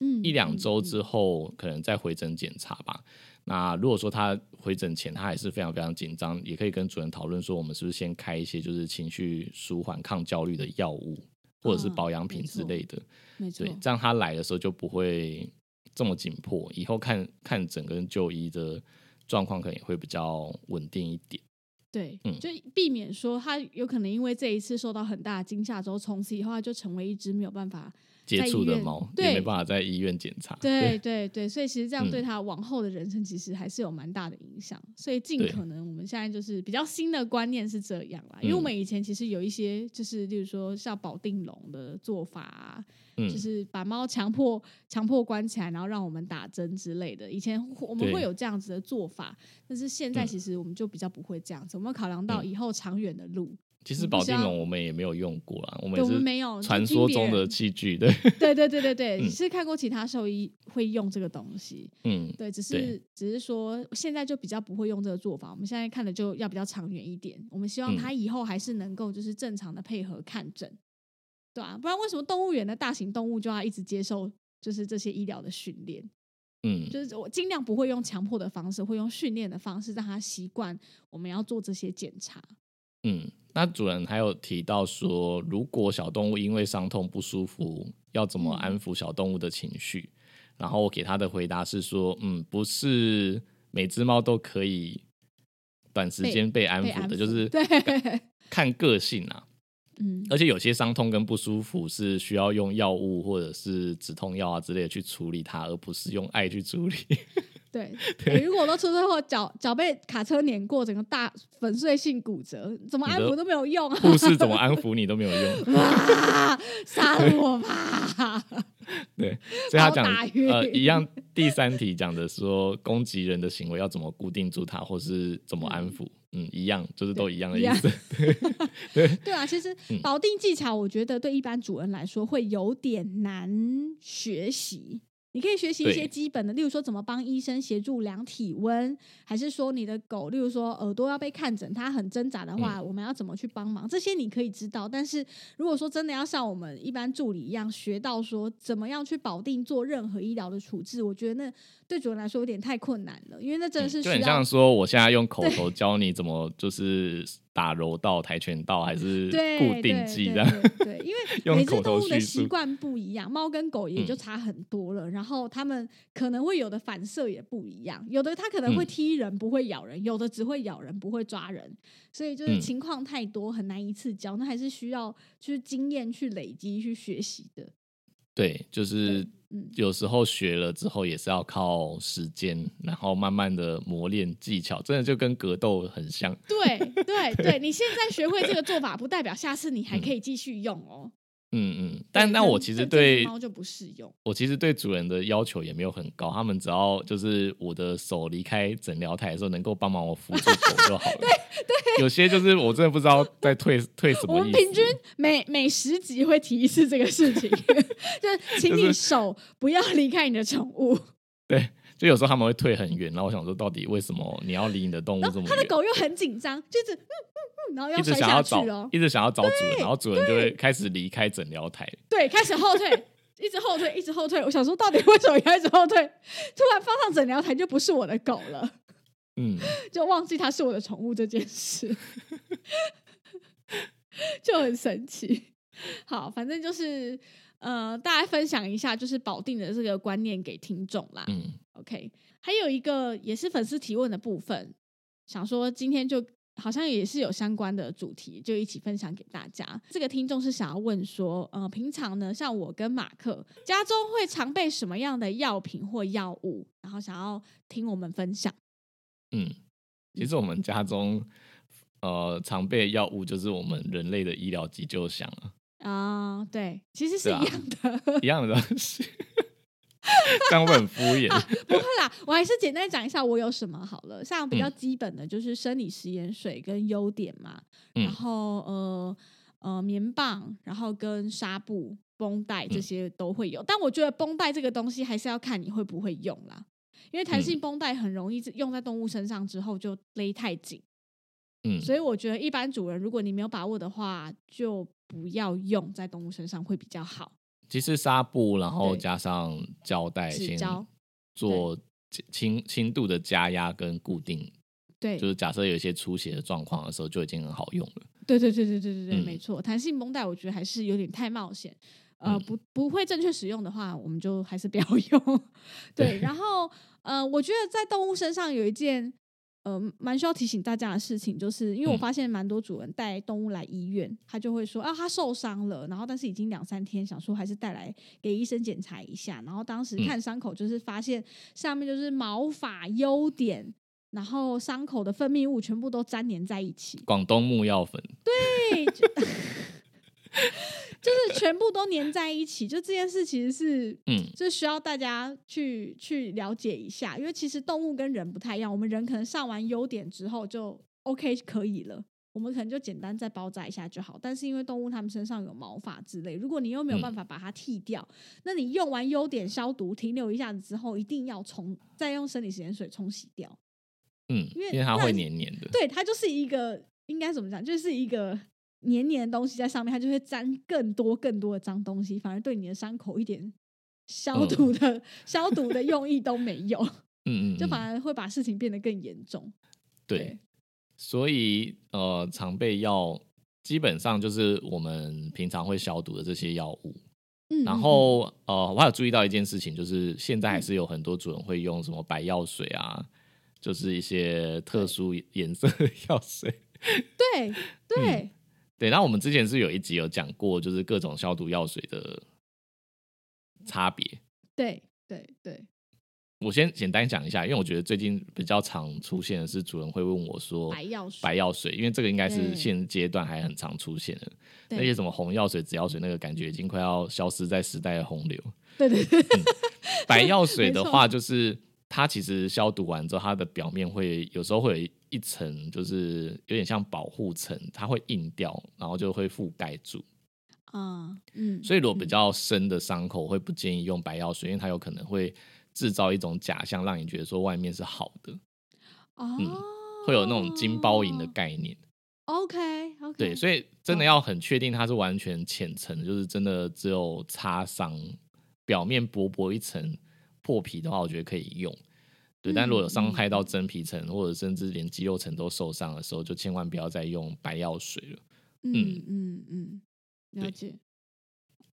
嗯，一两周之后，可能再回诊检查吧。那如果说他回诊前他还是非常非常紧张，也可以跟主任讨论说，我们是不是先开一些就是情绪舒缓、抗焦虑的药物，或者是保养品之类的。没错，对，这样他来的时候就不会这么紧迫，以后看看整个就医的状况可能也会比较稳定一点。对，嗯，就避免说他有可能因为这一次受到很大的惊吓之后，从此以后他就成为一只没有办法。接触的猫也没办法在医院检查。对对对，所以其实这样对他往后的人生其实还是有蛮大的影响。所以尽可能我们现在就是比较新的观念是这样啦，因为我们以前其实有一些就是，例如说像保定笼的做法，就是把猫强迫强迫关起来，然后让我们打针之类的。以前我们会有这样子的做法，但是现在其实我们就比较不会这样子。我们考量到以后长远的路。其实保定龙我们也没有用过啊，我们是没有传说中的器具，对对对对对对，是看过其他兽医会用这个东西，嗯，对，只是只是说现在就比较不会用这个做法，我们现在看的就要比较长远一点，我们希望它以后还是能够就是正常的配合看诊，对啊，不然为什么动物园的大型动物就要一直接受就是这些医疗的训练？嗯，就是我尽量不会用强迫的方式，会用训练的方式让它习惯我们要做这些检查。嗯，那主人还有提到说，如果小动物因为伤痛不舒服，要怎么安抚小动物的情绪？然后我给他的回答是说，嗯，不是每只猫都可以短时间被安抚的，就是看个性啊。嗯，而且有些伤痛跟不舒服是需要用药物或者是止痛药啊之类的去处理它，而不是用爱去处理。对，如果我都出车祸，脚脚被卡车碾过，整个大粉碎性骨折，怎么安抚都没有用，护士怎么安抚你都没有用，杀了我吧！对，所以他讲呃一样，第三题讲的说攻击人的行为要怎么固定住他，或是怎么安抚，嗯，一样，就是都一样的意思。对对啊，其实保定技巧，我觉得对一般主人来说会有点难学习。你可以学习一些基本的，例如说怎么帮医生协助量体温，还是说你的狗，例如说耳朵要被看诊，它很挣扎的话，我们要怎么去帮忙？这些你可以知道。但是如果说真的要像我们一般助理一样学到说怎么样去保定做任何医疗的处置，我觉得那对主人来说有点太困难了，因为那真的是就很像说我现在用口头教你怎么就是。打柔道、跆拳道还是固定技这样？对，因为 每只动物的习惯不一样，猫跟狗也就差很多了。然后它们可能会有的反射也不一样，有的它可能会踢人，不会咬人；有的只会咬人，不会抓人。所以就是情况太多，很难一次教。那还是需要就是经验去累积、去学习的。对，就是。有时候学了之后也是要靠时间，然后慢慢的磨练技巧，真的就跟格斗很像。对对对，你现在学会这个做法，不代表下次你还可以继续用哦。嗯嗯，但但我其实对猫就不适用。我其实对主人的要求也没有很高，他们只要就是我的手离开诊疗台的时候，能够帮忙我扶住狗就好了。对对，有些就是我真的不知道在退 退什么意思。我们平均每每十集会提一次这个事情，就是请你手不要离开你的宠物。对。就有时候他们会退很远，然后我想说，到底为什么你要离你的动物这么远？他的狗又很紧张，就是然后要一直摔想要找去哦，，一直想要找主人，然后主人就会开始离开诊疗台。对，开始后退，一直后退，一直后退。我想说，到底为什么要一直后退？突然放上诊疗台就不是我的狗了，嗯，就忘记它是我的宠物这件事，就很神奇。好，反正就是呃，大家分享一下，就是保定的这个观念给听众啦。嗯 OK，还有一个也是粉丝提问的部分，想说今天就好像也是有相关的主题，就一起分享给大家。这个听众是想要问说，呃，平常呢，像我跟马克家中会常备什么样的药品或药物，然后想要听我们分享。嗯，其实我们家中呃常备的药物就是我们人类的医疗急救箱啊，啊、对，其实是一样的，一样的东西。这样会很敷衍。不会啦，我还是简单讲一下我有什么好了。像比较嗯基本的就是生理食盐水跟优点嘛，嗯然后呃呃棉棒，然后跟纱布、绷带这嗯些都会有。但我觉得绷带这个东西还是要看你会不会用啦，因为弹性嗯绷带很容易用在动物身上之后就勒太紧，嗯，所以我觉得一般主人如果你没有把握的话，就不要用在动物身上会比较好。其实纱布，然后加上胶带，先做轻轻度的加压跟固定，对，就是假设有一些出血的状况的时候，就已经很好用了。对对对对对对对，嗯没错。弹性绷带我觉得还是有点太冒险，呃，嗯不不会正确使用的话，我们就还是不要 用。对，然后呃，我觉得在动物身上有一件呃蛮需要提醒大家的事情，就是因为我嗯。发现蛮多主人带动物来医院，他就会说啊，他受伤了，然后但是已经两三天，想说还是带来给医生检查一下，然后当时嗯。看伤口就是发现上面就是毛发优点。然后伤口的分泌物全部都粘连在一起，广东木药粉，对，就就是全部都粘在一起。就这件事其实是，嗯就是需要大家去去了解一下，因为其实动物跟人不太一样。我们人可能上完优点之后就 OK 可以了，我们可能就简单再包扎一下就好。但是因为动物它们身上有毛发之类，如果你又没有嗯办法把它剃掉，那你用完优点消毒停留一下子之后，一定要冲，再用生理盐水冲洗掉。嗯，因为因为它会黏黏的。对，它就是一个应该怎么讲，就是一个黏黏的东西在上面，它就会沾更多更多的脏东西，反而对你的伤口一点消嗯。毒的、消毒的用意都没有，嗯嗯，嗯 就反而会把事情变得更严重。对，所以呃，常备药基本上就是我们平常会消毒的这些药物。嗯，然嗯后呃，我还有注意到一件事情，就是现在还是有很多主人会用什么白药水啊，就是一些特殊颜色的 药水。嗯对对，对，那我们之前是有一集有讲过，就是各种消毒药水的差别。对对对，我先简单讲一下，因为我觉得最近比较常出现的是主人会问我说白药水白药水，因为这个应该是对现阶段还很常出现的。那些什么红药水、紫药水，那个感觉已经快要消失在时代的洪流。对对对，白药水的没话，就是它其实消毒完之后，它的表面会有时候会有一层，就是有点像保护层，它会硬掉，然后就会覆盖住。啊嗯，所以如果比较深的伤口，会不建议用白药水，因为它有可能会制造一种假象，让你觉得说外面是好的，哦，会有那种金包银的概念。OK OK，对，所以真的要很确定它是完全浅层，就是真的只有擦伤，表面薄薄一层破皮的话，我觉得可以用。对，但如果有伤害到真皮层，或者甚至连肌肉层都受伤的时候，就千万不要再用白药水了。嗯嗯嗯，了解。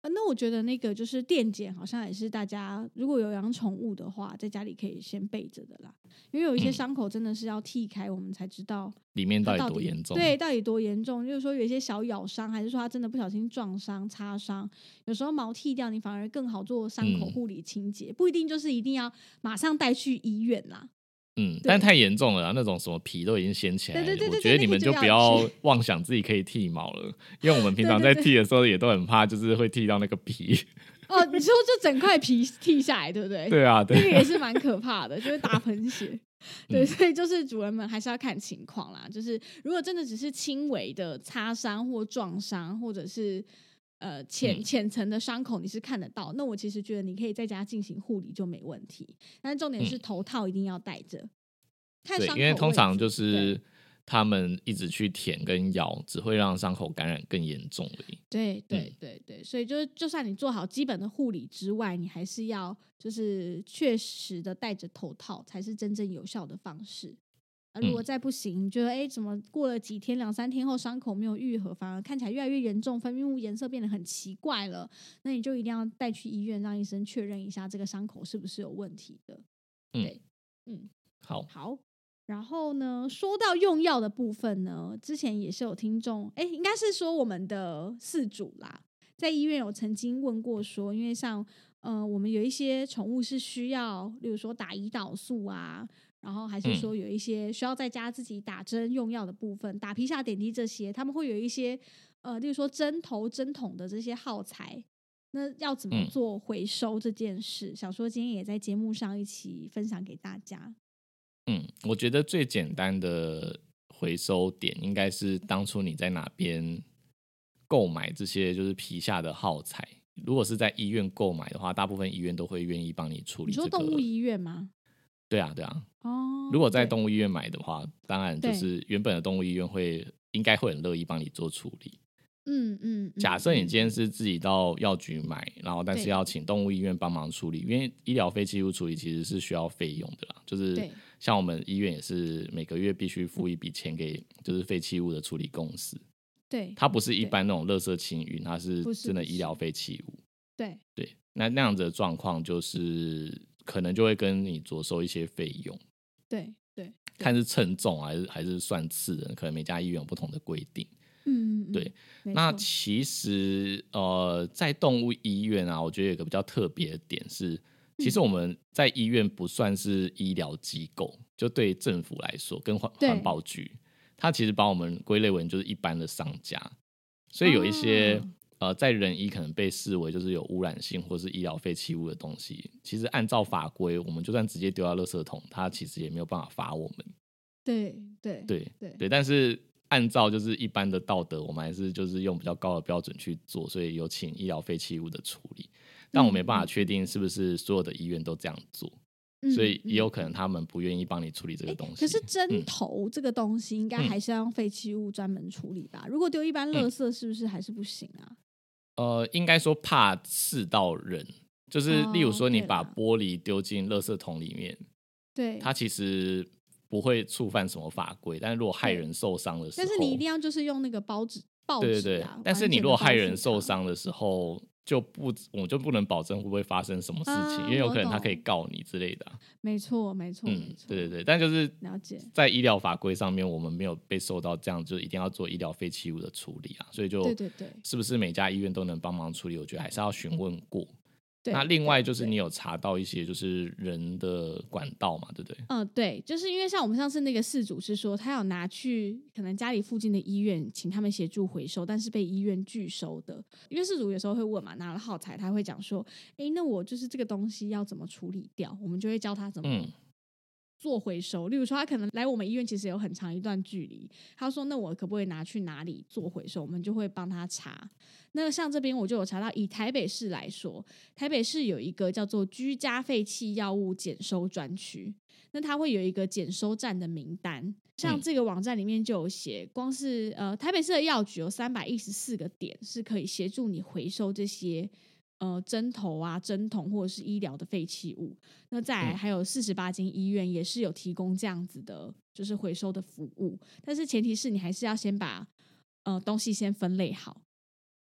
呃那我觉得那个就是电剪，好像也是大家如果有养宠物的话，在家里可以先备着的啦。因为有一些嗯伤口真的是要剃开，我们才知道里面到底多严重？对，到底多严重？就是说有一些小咬伤，还是说它真的不小心撞伤、擦伤，有时候毛剃掉，你反而更好做伤口嗯护理清洁，不一定就是一定要马上带去医院啦。嗯，但太严重了啊，那种什么皮都已经掀起来了，对对对对我觉得你们就不要要妄想自己可以剃毛了，因为我们平常在剃的时候也都很怕，就是会剃到那个皮。哦，你说就整块皮剃下来，对不对？对啊，这个对，也是蛮可怕的，就是打 喷血。对，嗯所以就是主人们还是要看情况啦。就是如果真的只是轻微的擦伤或撞伤，或者是呃浅嗯浅层的伤口你是看得到，那我其实觉得你可以在家进行护理就没问题。但是重点是头套一定要戴着，对，因为通常就是他们一直去舔跟咬，只会让伤口感染更严重而已。对对嗯对对，所以就是就算你做好基本的护理之外，你还是要就是确实的戴着头套才是真正有效的方式。啊，如果嗯。再不行，你觉得哎，怎么过了几天两三天后伤口没有愈合，反而看起来越来越严重，分泌物颜色变得很奇怪了，那你就一定要带去医院，让医生确认一下这个伤口是不是有问题的。嗯。对，嗯，好，好，然后呢，说到用药的部分呢，之前也是有听众，哎，应该是说我们的饲主啦，在医院有曾经问过说，因为像呃，我们有一些宠物是需要，例如说打胰岛素啊，然后还是嗯说有一些需要在家自己打针用药的部分，打皮下点滴这些，他们会有一些呃，例如说针头、针筒的这些耗材。那要怎么嗯做回收这件事？想说今天也在节目上一起分享给大家。嗯，我觉得最简单的回收点应该是当初你在哪边购买这些就是皮下的耗材。如果是在医院购买的话，大部分医院都会愿意帮你处理、你这个。说动物医院吗？对啊，对啊。哦，如果在对动物医院买的话，当然就是原本的动物医院会应该会很乐意帮你做处理。嗯嗯，嗯假设你嗯今天是自己到药局买，然后但是要请动物医院帮忙处理，因为医疗废弃物处理其实是需要费用的啦。就是像我们医院也是每个月必须付一笔钱给就是废弃物的处理公司，对它不是一般那种垃圾清运，它是真的医疗废弃物。对对，那那样子的状况就是可能就会跟你着收一些费用，对对，看是称重还是还是算次人，可能每家医院有不同的规定。嗯，嗯对，那其实呃，在动物医院啊，我觉得有一个比较特别的点是，其嗯。实我们在医院不算是医疗机构，就对政府来说，跟环对环保局，它其实把我们归类为就是一般的商家，所以有一些、哦呃，在人医可能被视为就是有污染性或是医疗废弃物的东西，其实按照法规，我们就算直接丢到垃圾桶，它其实也没有办法罚我们。对对对对对，但是按照就是一般的道德，我们还是就是用比较高的标准去做，所以有请医疗废弃物的处理。但我没办法嗯确定是不是所有的医院都这样做，嗯所以也有嗯可能他们不愿意帮你处理这个东西。可是针嗯头这个东西，应该嗯还是要用废弃物专门处理吧？如果丢一般垃圾，是不是还是不行啊？呃，应该说怕刺到人，就是例如哦说你把玻璃丢进垃圾桶里面，对，它其实不会触犯什么法规，但是如果害人受伤的时候，但是你一定要就是用那个包纸报纸对对但是你如果害人，受伤的时候，就不我就不能保证会不会发生什么事情，啊因为有可能他可以告你之类的啊、没错没错嗯，对对对，但就是了解在医疗法规上面，我们没有被受到这样，就一定要做医疗废弃物的处理啊，所以就对对对是不是每家医院都能帮忙处理？我觉得还是要询问过。对。那另外就是你有查到一些就是人的管道嘛，对不对？嗯，对，就是因为像我们上次那个事主是说，他有拿去可能家里附近的医院，请他们协助回收，但是被医院拒收的。因为事主有时候会问嘛，拿了耗材，他会讲说，诶，那我就是这个东西要怎么处理掉？我们就会教他怎么嗯做回收。例如说，他可能来我们医院其实有很长一段距离，他说，那我可不可以拿去哪里做回收？我们就会帮他查。那像这边我就有查到，以台北市来说，台北市有一个叫做居家废弃药物检收专区，那它会有一个检收站的名单。像嗯这个网站里面就有写，光是呃台北市的药局有三百一十四个点是可以协助你回收这些呃针头啊、针筒或者是医疗的废弃物。那再来嗯还有四十八间医院也是有提供这样子的，就是回收的服务。但是前提是你还是要先把呃东西先分类好。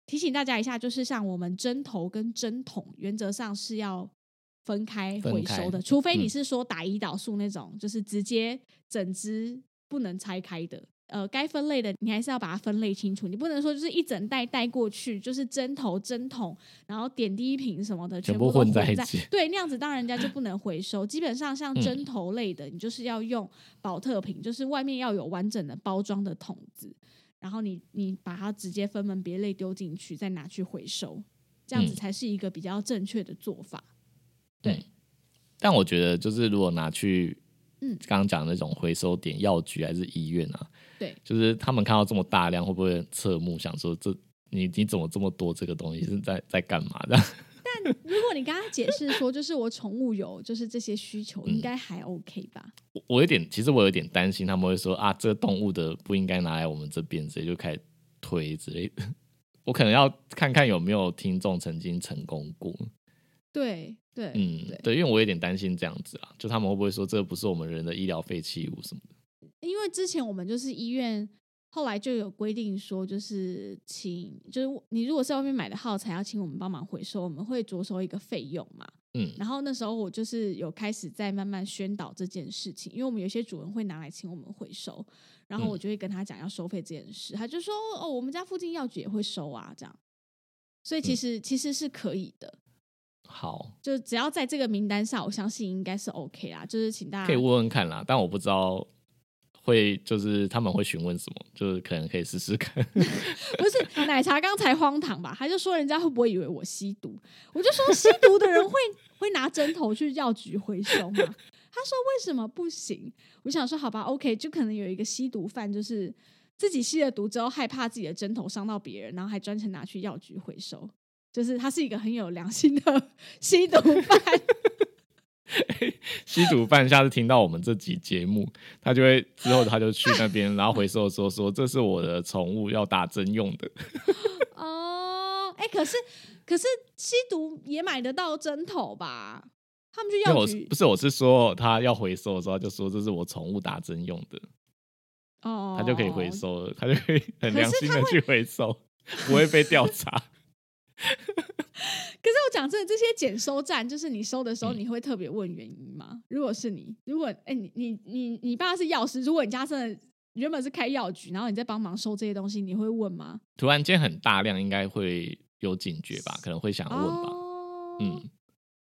提醒大家一下，就是像我们针头跟针筒，原则上是要分开回收的，除非你嗯是说打胰岛素那种，就是直接整只不能拆开的。呃，该分类的你还是要把它分类清楚，你不能说就是一整袋带过去，就是针头、针筒，然后点滴瓶什么的全部混混在一起对，那样子当然人家就不能回收。基本上像嗯针头类的，你就是要用保特瓶，就是外面要有完整的包装的桶子，然后你你把它直接分门别类丢进去，再拿去回收，这样子嗯才是一个比较正确的做法。对嗯但我觉得就是如果拿去，嗯刚刚讲的那种回收点，药局还是医院啊，对，就是他们看到这么大量，会不会侧目，想说这你你怎么这么多这个东西是在在干嘛的？但如果你跟他解释说，就是我宠物有就是这些需求，应该还 OK 吧？我我有点，其实我有点担心他们会说啊，这个动物的不应该拿来我们这边，所以就开始推之类的。我可能要看看有没有听众曾经成功过。对对，嗯，对，因为我有点担心这样子啊，就他们会不会说这不是我们人的医疗废弃物什么的？因为之前我们就是医院。后来就有规定说，就是请，就是你如果在外面买的耗材，要请我们帮忙回收，我们会着收一个费用嘛。嗯，然后那时候我就是有开始在慢慢宣导这件事情，因为我们有些主人会拿来请我们回收，然后我就会跟他讲要收费这件事，他就说哦，我们家附近药局也会收啊，这样。所以其实其实是可以的。好，就只要在这个名单上，我相信应该是 OK 啦。就是请大家可以问问看啦，但我不知道。会就是他们会询问什么，就是可能可以试试看。不是奶茶刚才荒唐吧？他就说人家会不会以为我吸毒？我就说吸毒的人会会拿针头去药局回收吗？他说为什么不行？我想说好吧，OK，就可能有一个吸毒犯，就是自己吸了毒之后害怕自己的针头伤到别人，然后还专程拿去药局回收，就是他是一个很有良心的 吸毒犯。吸毒犯下次听到我们这集节目，他就会之后他就去那边，然后回收说说这是我的宠物要打针用的。哦，哎，可是可是吸毒也买得到针头吧？他们就要不是我是说他要回收的时候就说这是我宠物打针用的。哦，他就可以回收了，他就可以很良心的去回收，不会被调查。可是我讲真的，这些检收站，就是你收的时候，你会特别问原因吗？如果是你，如果哎，你你你你爸是药师，如果你家真的原本是开药局，然后你在帮忙收这些东西，你会问吗？突然间很大量，应该会有警觉吧？可能会想问吧？嗯，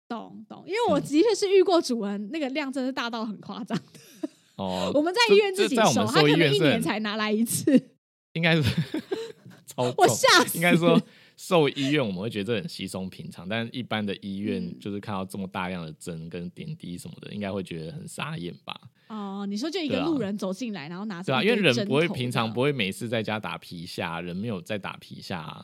懂懂，因为我的确是遇过主人，那个量真的大到很夸张的。哦，我们在医院自己收，他可能一年才拿来一次，应该是 超我吓死，应该说。兽医院我们会觉得很稀松平常，但是一般的医院就是看到这么大量的针跟点滴什么的，应该会觉得很傻眼吧？哦，你说就一个路人走进来，然后拿对啊，因为人不会平常不会每次在家打皮下，人没有在打皮下，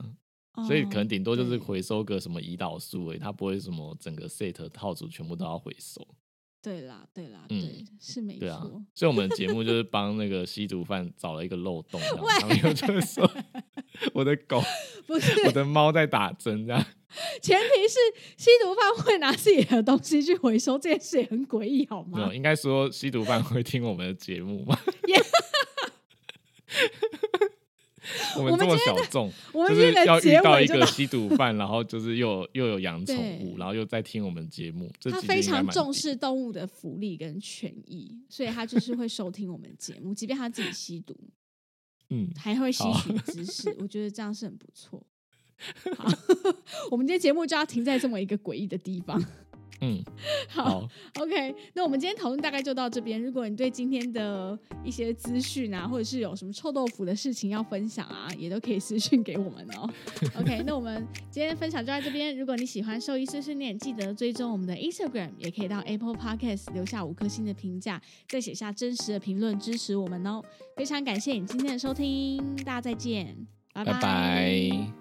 所以可能顶多就是回收个什么胰岛素诶，他不会什么整个 set 套组全部都要回收。对啦，对啦，对，是没错。所以，我们的节目就是帮那个吸毒犯找了一个漏洞，然后就是说，我的狗 不是我的猫在打针，这样。前提是吸毒犯会拿自己的东西去回收，这件事也很诡异，好吗？没有，应该说吸毒犯会听我们的节目吗？我们这么小众，就是要遇到一个吸毒犯，然后就是又又有养宠物，然后又在听我们节目。他非常重视动物的福利跟权益，所以他就是会收听我们节目，即便他自己吸毒，嗯，还会吸取 知识。我觉得这样是很不错。好，我们今天节目就要停在这么一个诡异的地方。嗯，好，OK，那我们今天讨论大概就到这边。如果你对今天的一些资讯啊，或者是有什么臭豆腐的事情要分享啊，也都可以私讯给我们哦。OK，那我们今天分享就在这边。如果你喜欢兽医碎碎念，记得追踪我们的 Instagram，也可以到 Apple Podcast 留下五颗星的评价，再写下真实的评论支持我们哦。非常感谢你今天的收听，大家再见，拜拜。